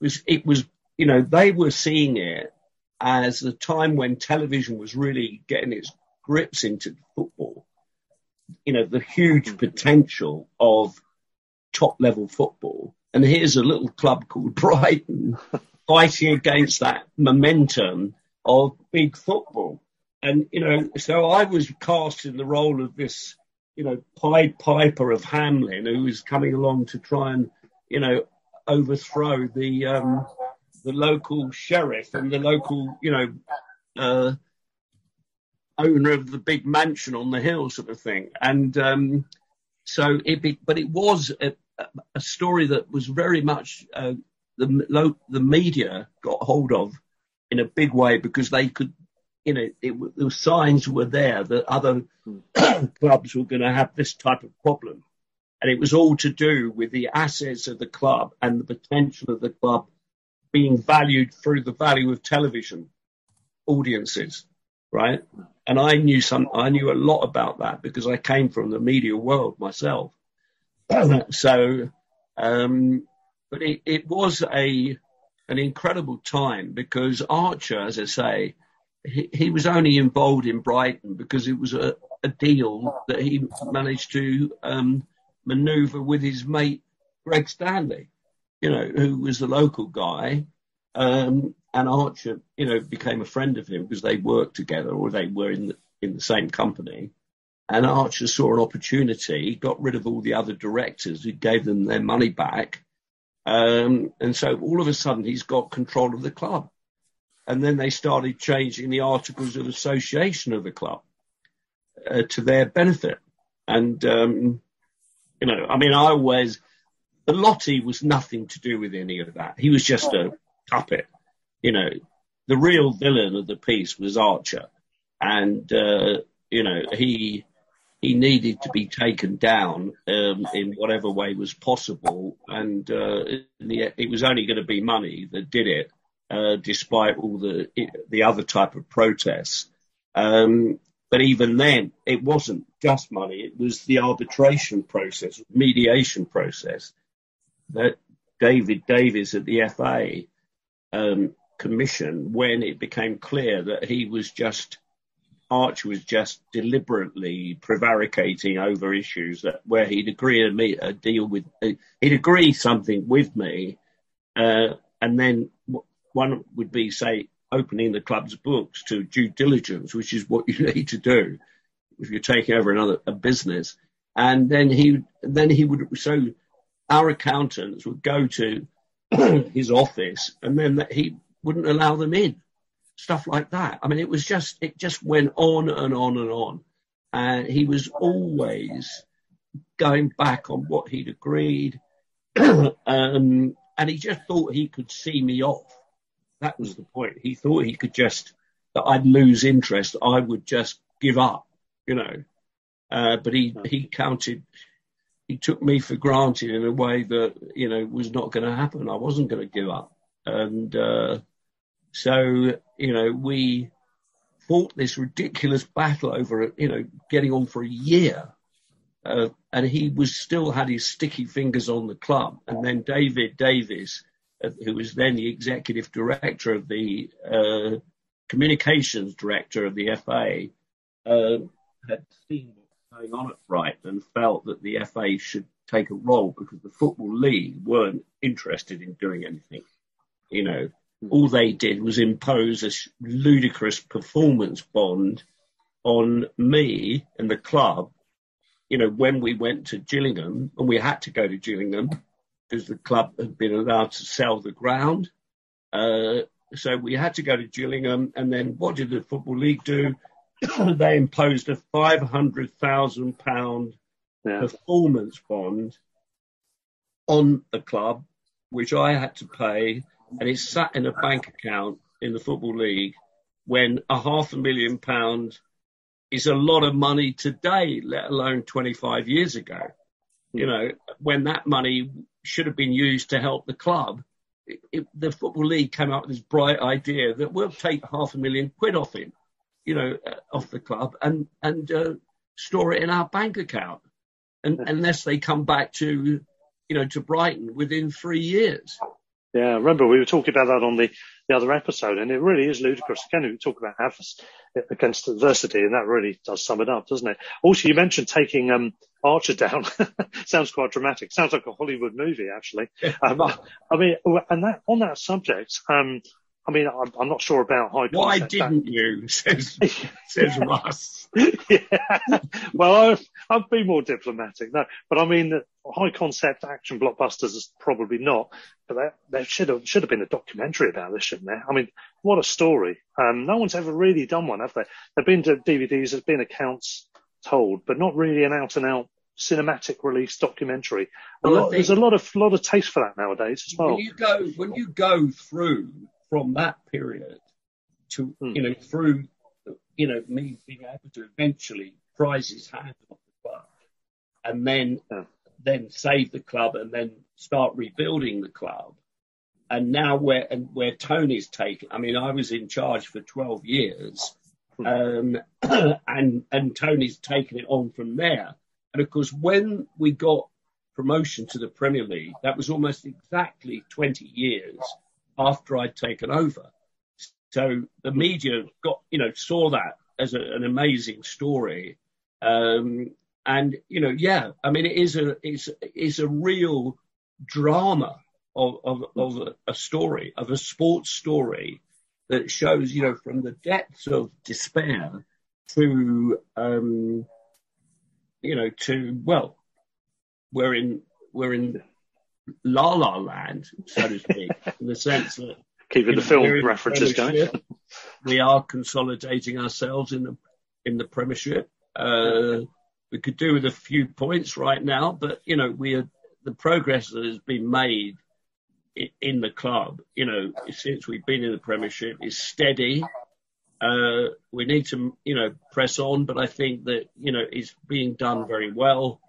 It was, it was, you know, they were seeing it as the time when television was really getting its grips into football. You know, the huge mm-hmm. potential of top level football. And here's a little club called Brighton fighting against that momentum of big football. And, you know, so I was cast in the role of this, you know, Pied Piper of Hamelin who was coming along to try and, you know, overthrow the, um, the local sheriff and the local, you know, uh, owner of the big mansion on the hill, sort of thing. And um, so it, be, but it was a, a, story that was very much uh, the the media got hold of in a big way because they could, you know, it, the signs were there that other clubs were going to have this type of problem. And it was all to do with the assets of the club and the potential of the club being valued through the value of television audiences, right? And I knew some, I knew a lot about that because I came from the media world myself. so, um, but it, it was a, an incredible time because Archer, as I say, he, was only involved in Brighton because it was a, a deal that he managed to um, manoeuvre with his mate Greg Stanley, you know, who was the local guy. Um, and Archer, you know, became a friend of him because they worked together or they were in the, in the same company. And Archer saw an opportunity, got rid of all the other directors who gave them their money back. Um, and so all of a sudden he's got control of the club. And then they started changing the articles of association of the club uh, to their benefit. And, um, you know, I mean, I always, Lottie was nothing to do with any of that. He was just a puppet. You know, the real villain of the piece was Archer. And, uh, you know, he, he needed to be taken down um, in whatever way was possible, and uh, the, it was only going to be money that did it, uh, despite all the the other type of protests. Um, but even then, it wasn't just money; it was the arbitration process, mediation process that David Davies at the FA um, commissioned when it became clear that he was just Archer was just deliberately prevaricating over issues that where he'd agree a deal with, uh, he'd agree something with me, uh, and then one would be say opening the club's books to due diligence, which is what you need to do if you're taking over another a business, and then he then he would so our accountants would go to his office, and then he wouldn't allow them in stuff like that. I mean, it was just, it just went on and on and on. And he was always going back on what he'd agreed. um, and he just thought he could see me off. That was the point. He thought he could just, that I'd lose interest. I would just give up, you know. Uh, but he, he counted, he took me for granted in a way that, you know, was not going to happen. I wasn't going to give up. And, uh, so, you know, we fought this ridiculous battle over, you know, getting on for a year. Uh, and he was still had his sticky fingers on the club. And then David Davies, uh, who was then the executive director of the uh, communications director of the FA, uh, had seen what was going on at Brighton and felt that the FA should take a role because the Football League weren't interested in doing anything. You know, all they did was impose a ludicrous performance bond on me and the club. You know, when we went to Gillingham, and we had to go to Gillingham because the club had been allowed to sell the ground. Uh, so we had to go to Gillingham, and then what did the Football League do? they imposed a five hundred thousand pound performance bond on the club, which I had to pay and it's sat in a bank account in the Football League when a half a million pound is a lot of money today, let alone 25 years ago. You know, when that money should have been used to help the club, it, it, the Football League came up with this bright idea that we'll take half a million quid off him, you know, uh, off the club and, and, uh, store it in our bank account. And unless they come back to, you know, to Brighton within three years. Yeah, remember we were talking about that on the, the other episode, and it really is ludicrous. Again, we talk about adverse against adversity, and that really does sum it up, doesn't it? Also, you mentioned taking um, Archer down. Sounds quite dramatic. Sounds like a Hollywood movie, actually. um, I mean, and that on that subject, um, I mean, I'm, I'm not sure about high. Why didn't you? Says, says Russ. yeah. Well, I've, I've been more diplomatic. No, but I mean, high concept action blockbusters is probably not. But there, there should have should have been a documentary about this, shouldn't there? I mean, what a story. Um, no one's ever really done one, have they? There've been DVDs, there's been accounts told, but not really an out and out cinematic release documentary. A Well, lot, there's a lot of lot of taste for that nowadays as well. when you go when you go through from that period to Hmm. you know through you know me being able to eventually prize his hand off the and then Yeah. Then save the club and then start rebuilding the club and now where and where Tony's taken I mean I was in charge for 12 years Hmm. um, and and Tony's taken it on from there and of course when we got promotion to the Premier League, that was almost exactly 20 years after I'd taken over. So the media got, you know, saw that as a, an amazing story. Um, and, you know, yeah, I mean, it is a, it's, it's a real drama of, of, of a, story, of a sports story that shows, you know, from the depths of despair to, um, you know, to, well, we're in we're in la la land, so to speak, in the sense that Keeping the film we're in the references going. We are consolidating ourselves in the in the Premiership. Uh, we could do with a few points right now, but you know, we are the progress that has been made in the club, you know, since we've been in the Premiership is steady. Uh, we need to, you know, press on, but I think that, you know, it's being done very well.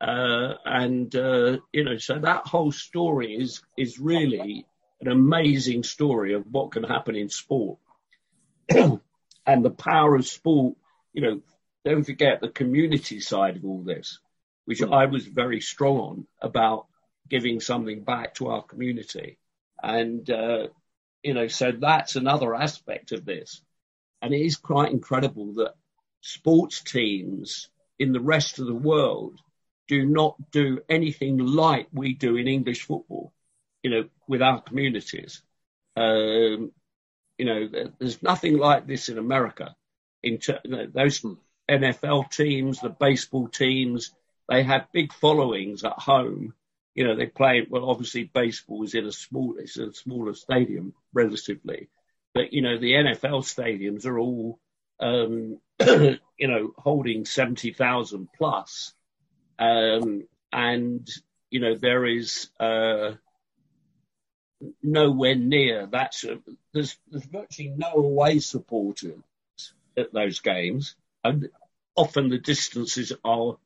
Uh, and, uh, you know, so that whole story is, is really an amazing story of what can happen in sport and the power of sport. You know, don't forget the community side of all this, which I was very strong on about giving something back to our community. And, uh, you know, so that's another aspect of this. And it is quite incredible that sports teams in the rest of the world do not do anything like we do in English football, you know, with our communities. Um, you know, there's nothing like this in America. In ter- those NFL teams, the baseball teams, they have big followings at home. You know, they play, well, obviously baseball is in a small, it's a smaller stadium relatively, but you know, the NFL stadiums are all, um, you know, holding 70,000 plus. Um, and, you know, there is, uh, nowhere near that's a, there's there's virtually no away supporters at those games and often the distances are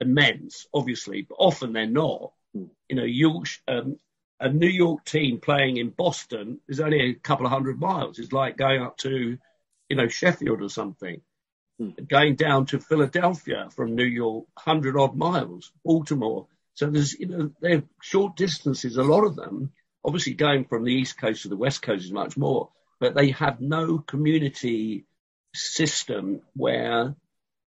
immense obviously but often they're not. You know um, a New York team playing in Boston is only a couple of hundred miles. It's like going up to you know Sheffield or something. Going down to Philadelphia from New York 100 odd miles Baltimore. So there's you know they're short distances a lot of them. Obviously going from the east coast to the west coast is much more, but they have no community system where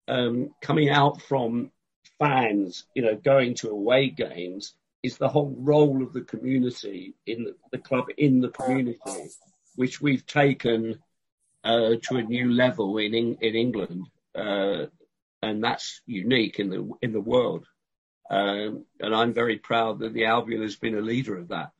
um, coming out from fans, you know, going to away games is the whole role of the community in the, the club in the community, which we've taken uh, to a new level in in, England, uh, and that's unique in the in the world. Um, and I'm very proud that the Albion has been a leader of that.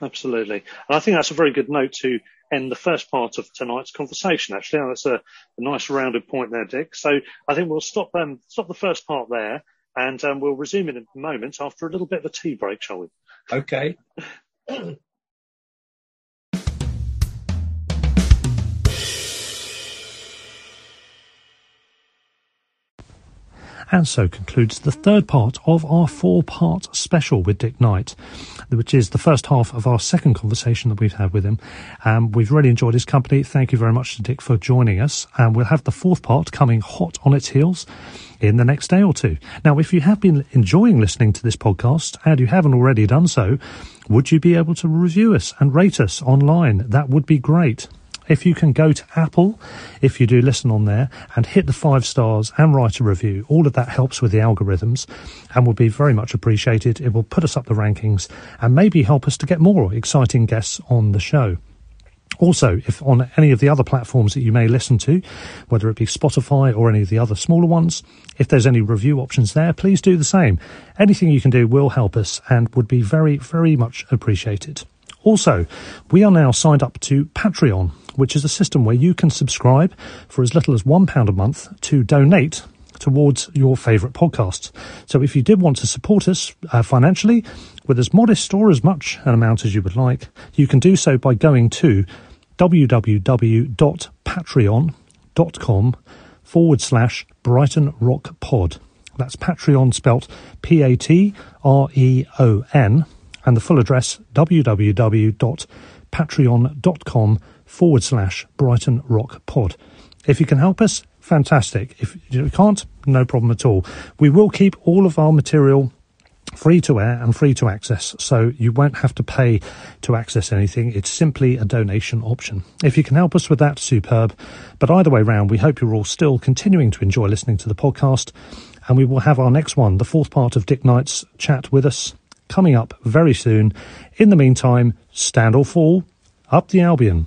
Absolutely. And I think that's a very good note to end the first part of tonight's conversation, actually. And that's a, a nice rounded point there, Dick. So I think we'll stop, um, stop the first part there and um, we'll resume in a moment after a little bit of a tea break, shall we? Okay. And so concludes the third part of our four part special with Dick Knight, which is the first half of our second conversation that we've had with him. Um, we've really enjoyed his company. Thank you very much to Dick for joining us. And we'll have the fourth part coming hot on its heels in the next day or two. Now, if you have been enjoying listening to this podcast and you haven't already done so, would you be able to review us and rate us online? That would be great. If you can go to Apple, if you do listen on there, and hit the five stars and write a review, all of that helps with the algorithms and will be very much appreciated. It will put us up the rankings and maybe help us to get more exciting guests on the show. Also, if on any of the other platforms that you may listen to, whether it be Spotify or any of the other smaller ones, if there's any review options there, please do the same. Anything you can do will help us and would be very, very much appreciated. Also, we are now signed up to Patreon, which is a system where you can subscribe for as little as £1 a month to donate towards your favourite podcasts. So if you did want to support us uh, financially with as modest or as much an amount as you would like, you can do so by going to www.patreon.com forward slash Brighton Rock Pod. That's Patreon spelt P A T R E O N, and the full address www.patreon.com forward slash Brighton Rock Pod. If you can help us, fantastic. If you can't, no problem at all. We will keep all of our material free to air and free to access, so you won't have to pay to access anything. It's simply a donation option. If you can help us with that, superb. But either way round, we hope you're all still continuing to enjoy listening to the podcast, and we will have our next one, the fourth part of Dick Knight's chat with us, coming up very soon. In the meantime, stand or fall, up the Albion.